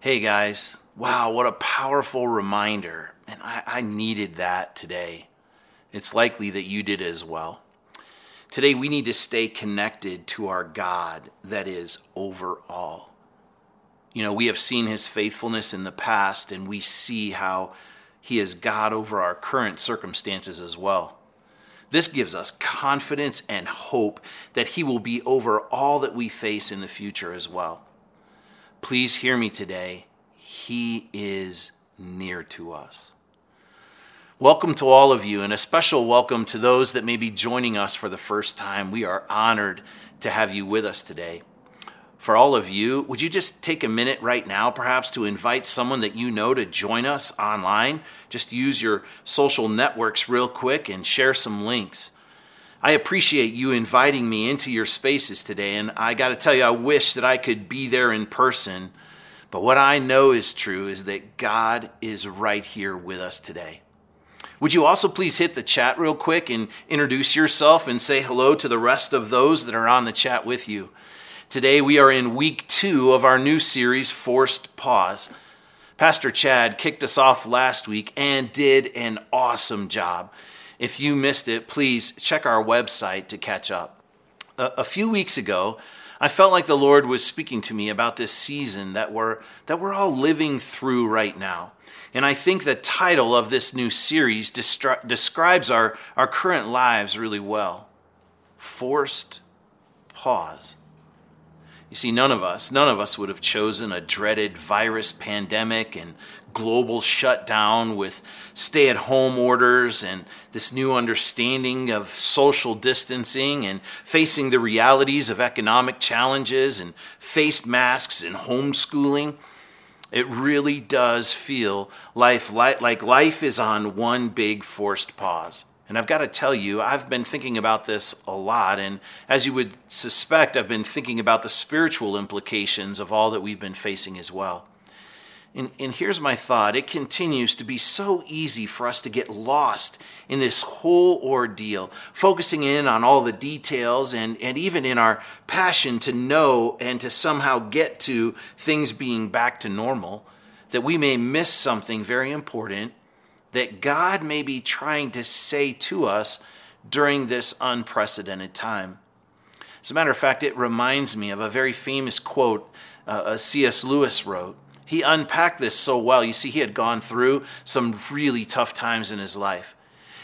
Hey guys, wow, what a powerful reminder. And I, I, needed that today. It's likely that you did as well. Today, we need to stay connected to our God that is over all. You know, we have seen his faithfulness in the past, and we see how he is God over our current circumstances as well. This gives us confidence and hope that he will be over all that we face in the future as well. Please hear me today. He is near to us. Welcome to all of you, and a special welcome to those that may be joining us for the first time. We are honored to have you with us today. For all of you, would you just take a minute right now, perhaps, to invite someone that you know to join us online? Just use your social networks real quick and share some links. I appreciate you inviting me into your spaces today, and I got to tell you, I wish that I could be there in person. But what I know is true is that God is right here with us today. Would you also please hit the chat real quick and introduce yourself and say hello to the rest of those that are on the chat with you? Today we are in week two of our new series, Forced Pause. Pastor Chad kicked us off last week and did an awesome job. If you missed it, please check our website to catch up. A, a few weeks ago, I felt like the Lord was speaking to me about this season that we're, that we're all living through right now. And I think the title of this new series destri- describes our, our current lives really well Forced Pause. You see, none of us, none of us would have chosen a dreaded virus pandemic and global shutdown with stay at home orders and this new understanding of social distancing and facing the realities of economic challenges and face masks and homeschooling. It really does feel life like life is on one big forced pause. And I've got to tell you, I've been thinking about this a lot. And as you would suspect, I've been thinking about the spiritual implications of all that we've been facing as well. And, and here's my thought it continues to be so easy for us to get lost in this whole ordeal, focusing in on all the details and, and even in our passion to know and to somehow get to things being back to normal, that we may miss something very important that God may be trying to say to us during this unprecedented time. As a matter of fact, it reminds me of a very famous quote uh, C.S. Lewis wrote. He unpacked this so well. You see, he had gone through some really tough times in his life.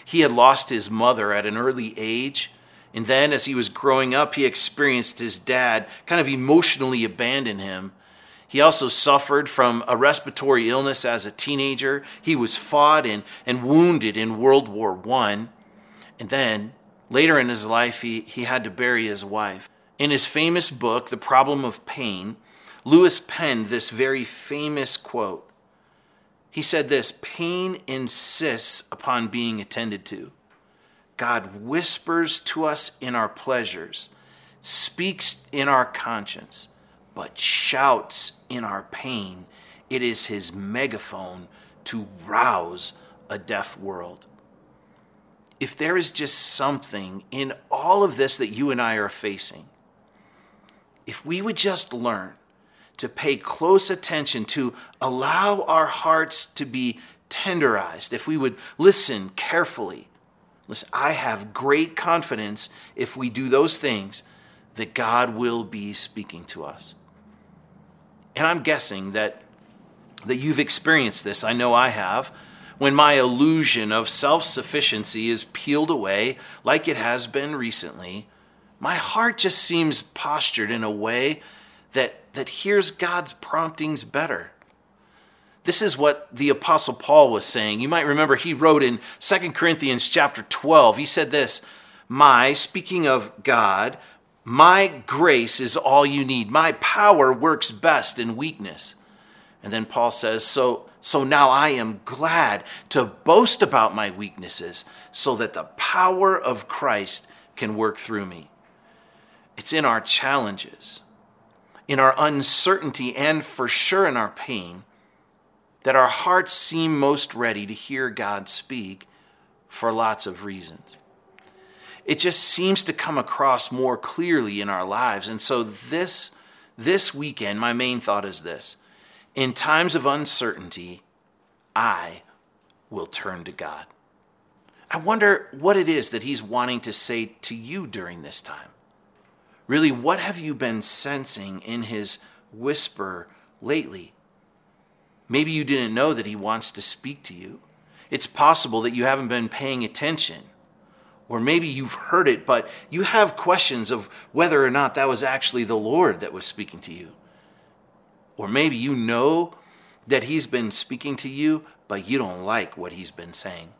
He had lost his mother at an early age. And then, as he was growing up, he experienced his dad kind of emotionally abandon him he also suffered from a respiratory illness as a teenager. He was fought and, and wounded in World War I. And then, later in his life, he, he had to bury his wife. In his famous book, The Problem of Pain, Lewis penned this very famous quote. He said this Pain insists upon being attended to. God whispers to us in our pleasures, speaks in our conscience but shouts in our pain. It is his megaphone to rouse a deaf world. If there is just something in all of this that you and I are facing, if we would just learn to pay close attention, to allow our hearts to be tenderized, if we would listen carefully, listen, I have great confidence if we do those things that God will be speaking to us. And I'm guessing that, that you've experienced this. I know I have. When my illusion of self sufficiency is peeled away, like it has been recently, my heart just seems postured in a way that, that hears God's promptings better. This is what the apostle Paul was saying. You might remember he wrote in 2 Corinthians chapter 12. He said this, "My speaking of God, my grace is all you need. My power works best in weakness. And then Paul says, So, so now I am glad to boast about my weaknesses so that the power of Christ can work through me. It's in our challenges, in our uncertainty, and for sure in our pain that our hearts seem most ready to hear God speak for lots of reasons it just seems to come across more clearly in our lives. And so this this weekend, my main thought is this. In times of uncertainty, I will turn to God. I wonder what it is that He's wanting to say to you during this time. Really, what have you been sensing in His whisper lately? Maybe you didn't know that He wants to speak to you. It's possible that you haven't been paying attention. Or maybe you've heard it, but you have questions of whether or not that was actually the Lord that was speaking to you. Or maybe you know that He's been speaking to you, but you don't like what He's been saying.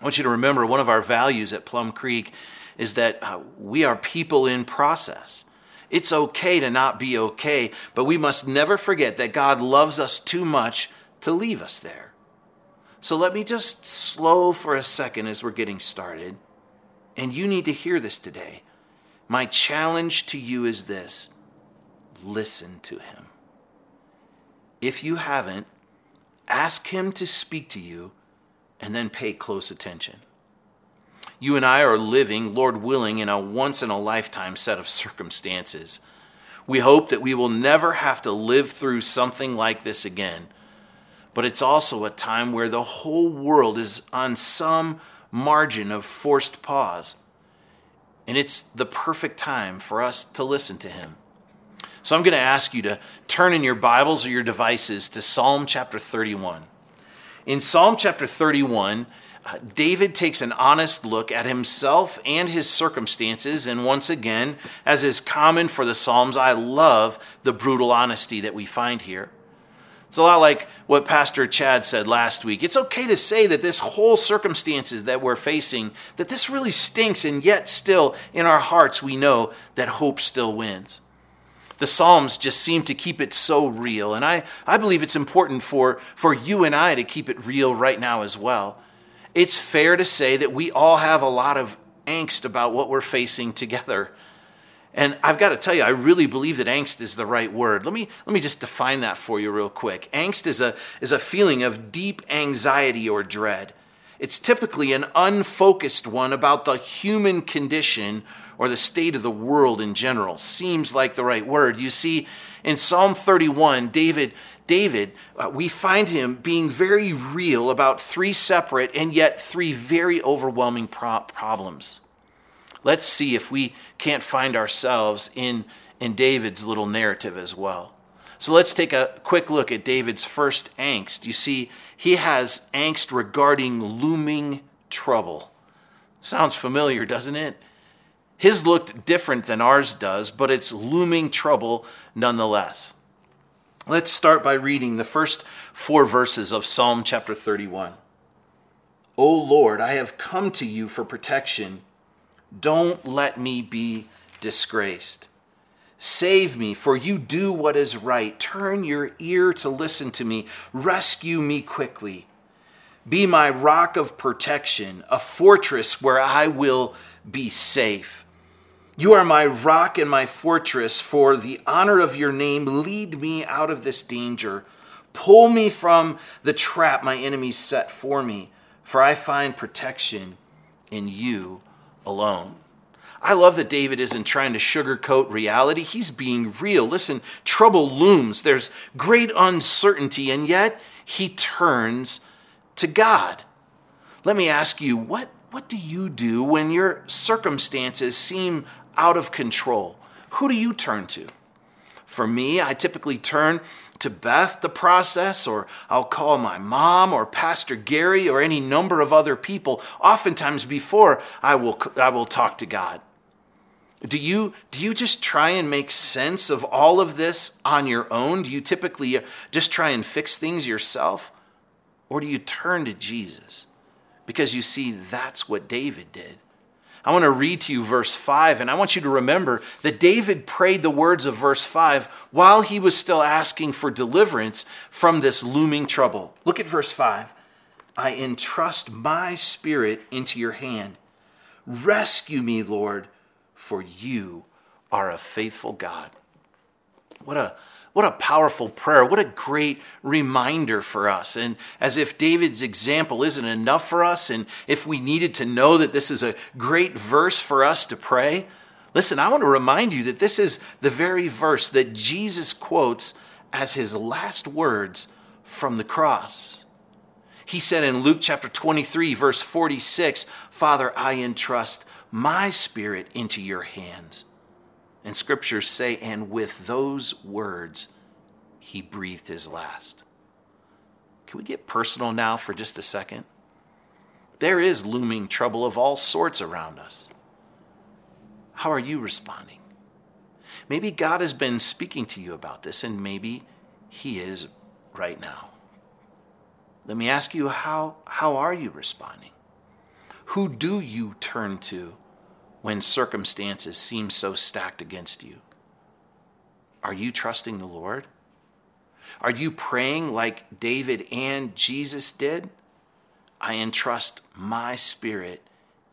I want you to remember one of our values at Plum Creek is that uh, we are people in process. It's okay to not be okay, but we must never forget that God loves us too much to leave us there. So let me just slow for a second as we're getting started. And you need to hear this today. My challenge to you is this listen to him. If you haven't, ask him to speak to you and then pay close attention. You and I are living, Lord willing, in a once in a lifetime set of circumstances. We hope that we will never have to live through something like this again but it's also a time where the whole world is on some margin of forced pause. And it's the perfect time for us to listen to him. So I'm going to ask you to turn in your Bibles or your devices to Psalm chapter 31. In Psalm chapter 31, uh, David takes an honest look at himself and his circumstances. And once again, as is common for the Psalms, I love the brutal honesty that we find here. It's a lot like what Pastor Chad said last week. It's okay to say that this whole circumstances that we're facing, that this really stinks, and yet still in our hearts we know that hope still wins. The Psalms just seem to keep it so real, and I, I believe it's important for, for you and I to keep it real right now as well. It's fair to say that we all have a lot of angst about what we're facing together. And I've got to tell you, I really believe that angst is the right word. Let me, let me just define that for you real quick. Angst is a, is a feeling of deep anxiety or dread. It's typically an unfocused one about the human condition or the state of the world in general. Seems like the right word. You see, in Psalm 31, David, David, uh, we find him being very real about three separate and yet three very overwhelming pro- problems. Let's see if we can't find ourselves in, in David's little narrative as well. So let's take a quick look at David's first angst. You see, he has angst regarding looming trouble. Sounds familiar, doesn't it? His looked different than ours does, but it's looming trouble nonetheless. Let's start by reading the first four verses of Psalm chapter 31. O Lord, I have come to you for protection. Don't let me be disgraced. Save me, for you do what is right. Turn your ear to listen to me. Rescue me quickly. Be my rock of protection, a fortress where I will be safe. You are my rock and my fortress. For the honor of your name, lead me out of this danger. Pull me from the trap my enemies set for me, for I find protection in you alone. I love that David isn't trying to sugarcoat reality. He's being real. Listen, trouble looms, there's great uncertainty, and yet he turns to God. Let me ask you, what, what do you do when your circumstances seem out of control? Who do you turn to? For me, I typically turn to Beth to process, or I'll call my mom or Pastor Gary or any number of other people, oftentimes before I will, I will talk to God. Do you, do you just try and make sense of all of this on your own? Do you typically uh, just try and fix things yourself? Or do you turn to Jesus? Because you see, that's what David did. I want to read to you verse 5, and I want you to remember that David prayed the words of verse 5 while he was still asking for deliverance from this looming trouble. Look at verse 5. I entrust my spirit into your hand. Rescue me, Lord, for you are a faithful God. What a what a powerful prayer. What a great reminder for us. And as if David's example isn't enough for us, and if we needed to know that this is a great verse for us to pray, listen, I want to remind you that this is the very verse that Jesus quotes as his last words from the cross. He said in Luke chapter 23, verse 46, Father, I entrust my spirit into your hands. And scriptures say, and with those words, he breathed his last. Can we get personal now for just a second? There is looming trouble of all sorts around us. How are you responding? Maybe God has been speaking to you about this, and maybe He is right now. Let me ask you how, how are you responding? Who do you turn to when circumstances seem so stacked against you? Are you trusting the Lord? Are you praying like David and Jesus did? I entrust my spirit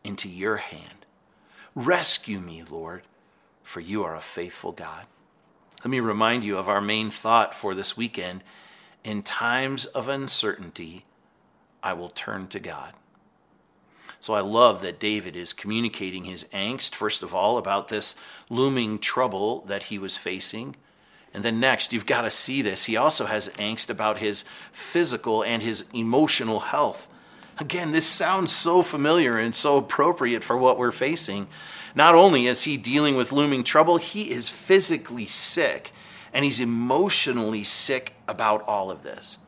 into your hand. Rescue me, Lord, for you are a faithful God. Let me remind you of our main thought for this weekend. In times of uncertainty, I will turn to God. So I love that David is communicating his angst, first of all, about this looming trouble that he was facing. And then next, you've got to see this. He also has angst about his physical and his emotional health. Again, this sounds so familiar and so appropriate for what we're facing. Not only is he dealing with looming trouble, he is physically sick and he's emotionally sick about all of this.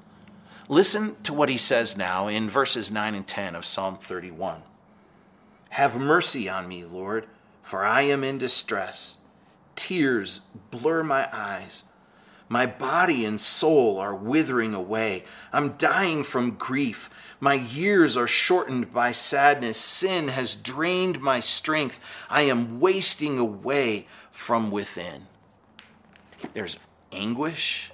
Listen to what he says now in verses 9 and 10 of Psalm 31. Have mercy on me, Lord, for I am in distress. Tears blur my eyes. My body and soul are withering away. I'm dying from grief. My years are shortened by sadness. Sin has drained my strength. I am wasting away from within. There's anguish.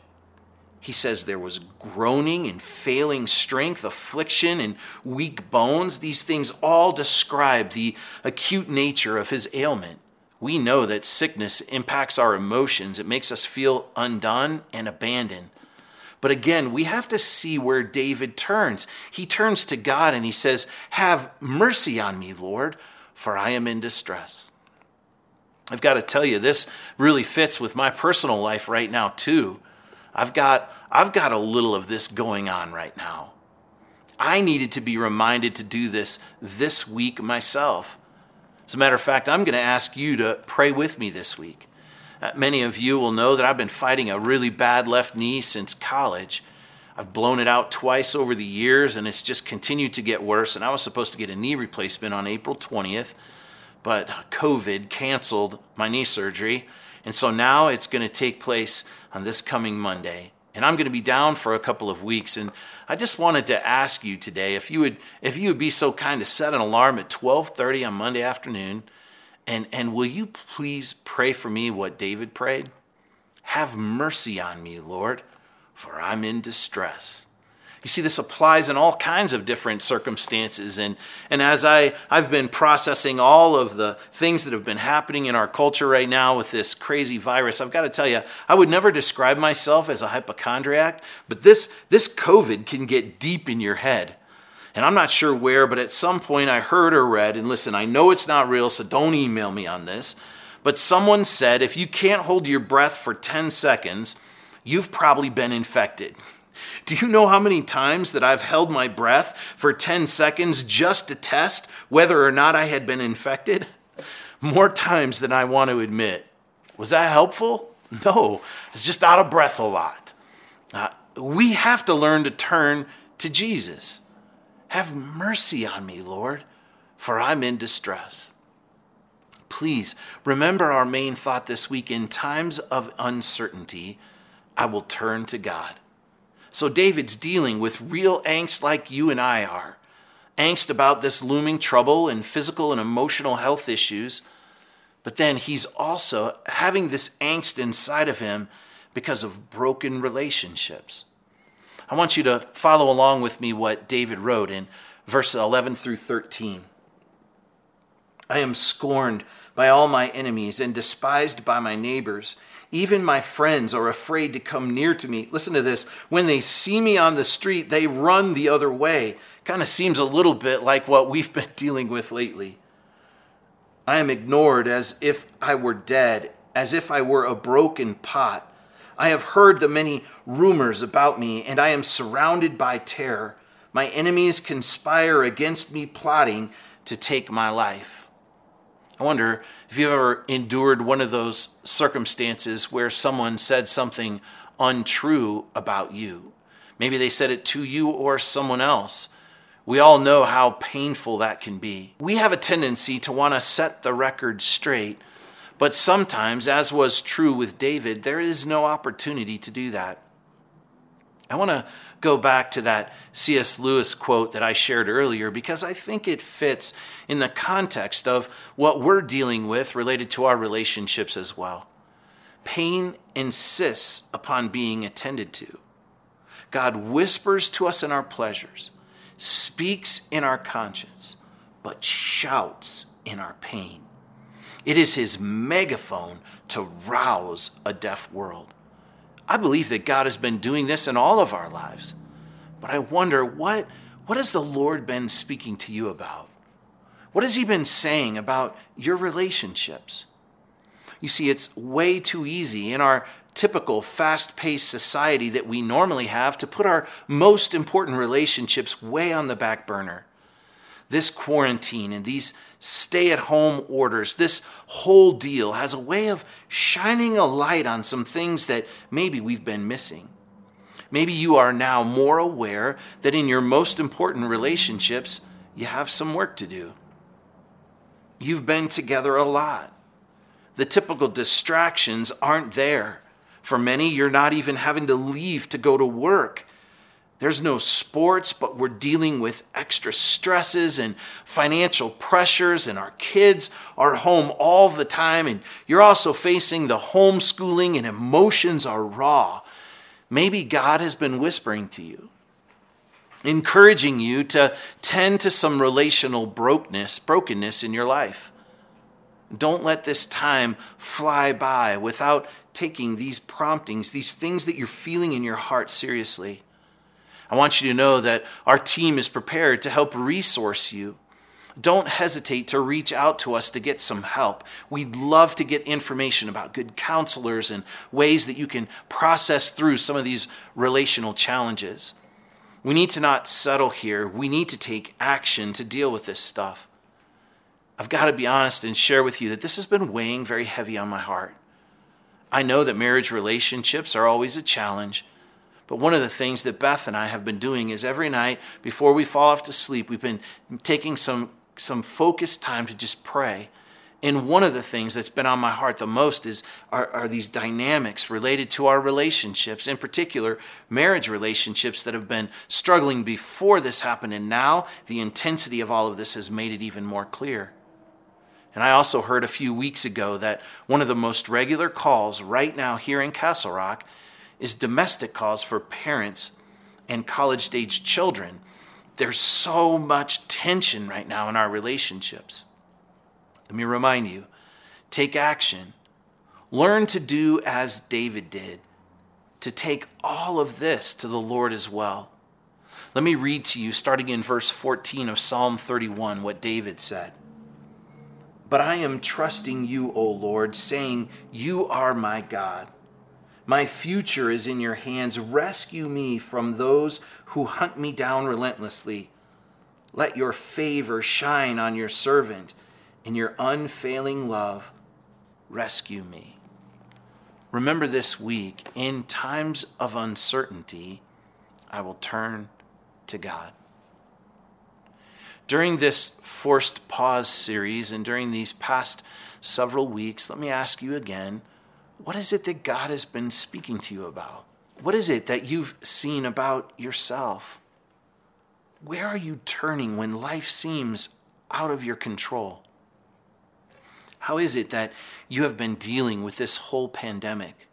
He says there was groaning and failing strength, affliction and weak bones. These things all describe the acute nature of his ailment. We know that sickness impacts our emotions, it makes us feel undone and abandoned. But again, we have to see where David turns. He turns to God and he says, Have mercy on me, Lord, for I am in distress. I've got to tell you, this really fits with my personal life right now, too. I've got, I've got a little of this going on right now. I needed to be reminded to do this this week myself. As a matter of fact, I'm going to ask you to pray with me this week. Uh, many of you will know that I've been fighting a really bad left knee since college. I've blown it out twice over the years, and it's just continued to get worse. And I was supposed to get a knee replacement on April 20th, but COVID canceled my knee surgery. And so now it's going to take place on this coming Monday. And I'm going to be down for a couple of weeks. And I just wanted to ask you today if you would, if you would be so kind to set an alarm at 12:30 on Monday afternoon and, and will you please pray for me what David prayed? Have mercy on me, Lord, for I'm in distress. You see, this applies in all kinds of different circumstances. And, and as I, I've been processing all of the things that have been happening in our culture right now with this crazy virus, I've got to tell you, I would never describe myself as a hypochondriac, but this, this COVID can get deep in your head. And I'm not sure where, but at some point I heard or read, and listen, I know it's not real, so don't email me on this, but someone said if you can't hold your breath for 10 seconds, you've probably been infected. Do you know how many times that I've held my breath for 10 seconds just to test whether or not I had been infected? More times than I want to admit. Was that helpful? No, it's just out of breath a lot. Uh, we have to learn to turn to Jesus. Have mercy on me, Lord, for I'm in distress. Please remember our main thought this week in times of uncertainty, I will turn to God. So David's dealing with real angst like you and I are angst about this looming trouble and physical and emotional health issues. But then he's also having this angst inside of him because of broken relationships. I want you to follow along with me what David wrote in verse 11 through 13. I am scorned by all my enemies and despised by my neighbors. Even my friends are afraid to come near to me. Listen to this. When they see me on the street, they run the other way. Kind of seems a little bit like what we've been dealing with lately. I am ignored as if I were dead, as if I were a broken pot. I have heard the many rumors about me, and I am surrounded by terror. My enemies conspire against me, plotting to take my life. I wonder if you've ever endured one of those circumstances where someone said something untrue about you. Maybe they said it to you or someone else. We all know how painful that can be. We have a tendency to want to set the record straight but sometimes, as was true with David, there is no opportunity to do that. I want to go back to that C.S. Lewis quote that I shared earlier because I think it fits in the context of what we're dealing with related to our relationships as well. Pain insists upon being attended to. God whispers to us in our pleasures, speaks in our conscience, but shouts in our pain. It is his megaphone to rouse a deaf world. I believe that God has been doing this in all of our lives. But I wonder what, what has the Lord been speaking to you about? What has he been saying about your relationships? You see, it's way too easy in our typical fast paced society that we normally have to put our most important relationships way on the back burner this quarantine and these stay at home orders, this whole deal has a way of shining a light on some things that maybe we've been missing. Maybe you are now more aware that in your most important relationships, you have some work to do. You've been together a lot. The typical distractions aren't there. For many, you're not even having to leave to go to work there's no sports, but we're dealing with extra stresses and financial pressures, and our kids are home all the time, and you're also facing the homeschooling, and emotions are raw. Maybe God has been whispering to you, encouraging you to tend to some relational brokenness, brokenness in your life. Don't let this time fly by without taking these promptings, these things that you're feeling in your heart seriously. I want you to know that our team is prepared to help resource you. Don't hesitate to reach out to us to get some help. We'd love to get information about good counselors and ways that you can process through some of these relational challenges. We need to not settle here. We need to take action to deal with this stuff. I've got to be honest and share with you that this has been weighing very heavy on my heart. I know that marriage relationships are always a challenge. But one of the things that Beth and I have been doing is every night before we fall off to sleep, we've been taking some, some focused time to just pray. And one of the things that's been on my heart the most is are, are these dynamics related to our relationships, in particular marriage relationships that have been struggling before this happened. And now the intensity of all of this has made it even more clear. And I also heard a few weeks ago that one of the most regular calls right now here in Castle Rock is domestic calls for parents and college age children. There's so much tension right now in our relationships. Let me remind you take action. Learn to do as David did, to take all of this to the Lord as well. Let me read to you, starting in verse 14 of Psalm 31, what David said. But I am trusting you, O Lord, saying, You are my God. My future is in your hands. Rescue me from those who hunt me down relentlessly. Let your favor shine on your servant. In your unfailing love, rescue me. Remember this week, in times of uncertainty, I will turn to God. During this forced pause series and during these past several weeks, let me ask you again what is it that God has been speaking to you about? What is it that you've seen about yourself? Where are you turning when life seems out of your control? How is it that you have been dealing with this whole pandemic?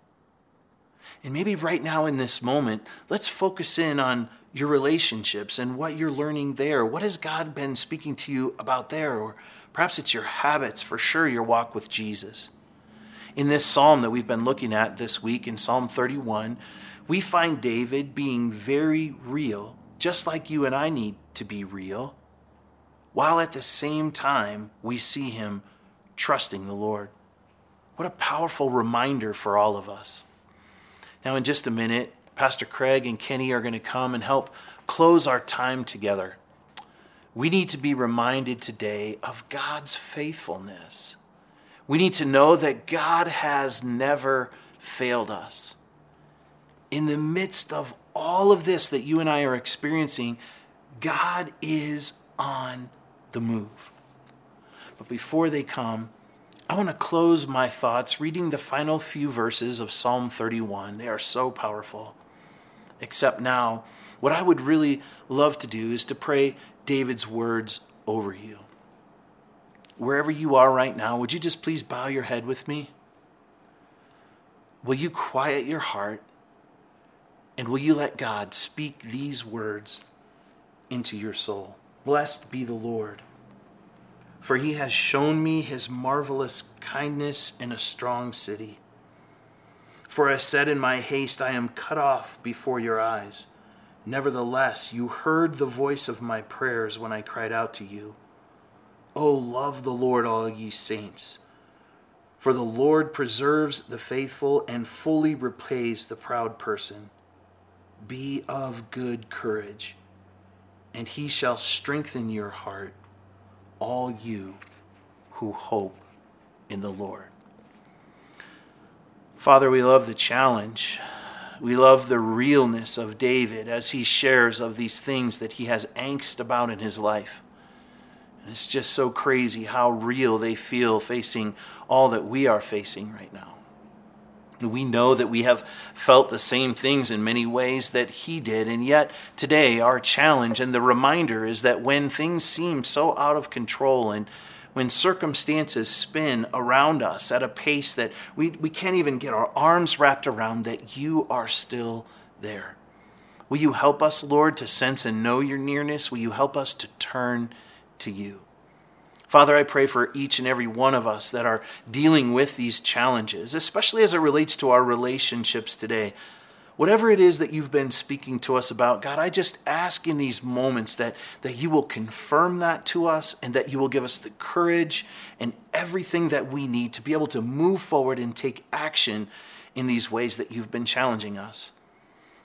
And maybe right now in this moment, let's focus in on your relationships and what you're learning there. What has God been speaking to you about there? Or perhaps it's your habits, for sure, your walk with Jesus in this psalm that we've been looking at this week in Psalm 31, we find David being very real, just like you and I need to be real, while at the same time we see him trusting the Lord. What a powerful reminder for all of us. Now, in just a minute, Pastor Craig and Kenny are going to come and help close our time together. We need to be reminded today of God's faithfulness. We need to know that God has never failed us. In the midst of all of this that you and I are experiencing, God is on the move. But before they come, I want to close my thoughts reading the final few verses of Psalm 31. They are so powerful. Except now, what I would really love to do is to pray David's words over you. Wherever you are right now, would you just please bow your head with me? Will you quiet your heart and will you let God speak these words into your soul? Blessed be the Lord, for he has shown me his marvelous kindness in a strong city. For I said in my haste, I am cut off before your eyes. Nevertheless, you heard the voice of my prayers when I cried out to you. Oh, love the Lord, all ye saints. For the Lord preserves the faithful and fully repays the proud person. Be of good courage, and he shall strengthen your heart, all you who hope in the Lord. Father, we love the challenge. We love the realness of David as he shares of these things that he has angst about in his life. It's just so crazy how real they feel facing all that we are facing right now. We know that we have felt the same things in many ways that he did, and yet today our challenge and the reminder is that when things seem so out of control and when circumstances spin around us at a pace that we, we can't even get our arms wrapped around, that you are still there. Will you help us, Lord, to sense and know your nearness? Will you help us to turn to you? Father, I pray for each and every one of us that are dealing with these challenges, especially as it relates to our relationships today. Whatever it is that you've been speaking to us about, God, I just ask in these moments that, that you will confirm that to us and that you will give us the courage and everything that we need to be able to move forward and take action in these ways that you've been challenging us.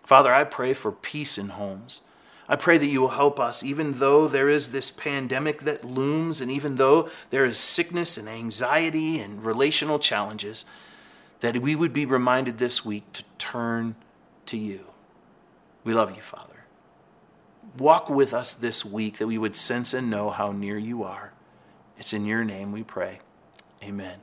Father, I pray for peace in homes. I pray that you will help us, even though there is this pandemic that looms, and even though there is sickness and anxiety and relational challenges, that we would be reminded this week to turn to you. We love you, Father. Walk with us this week that we would sense and know how near you are. It's in your name we pray. Amen.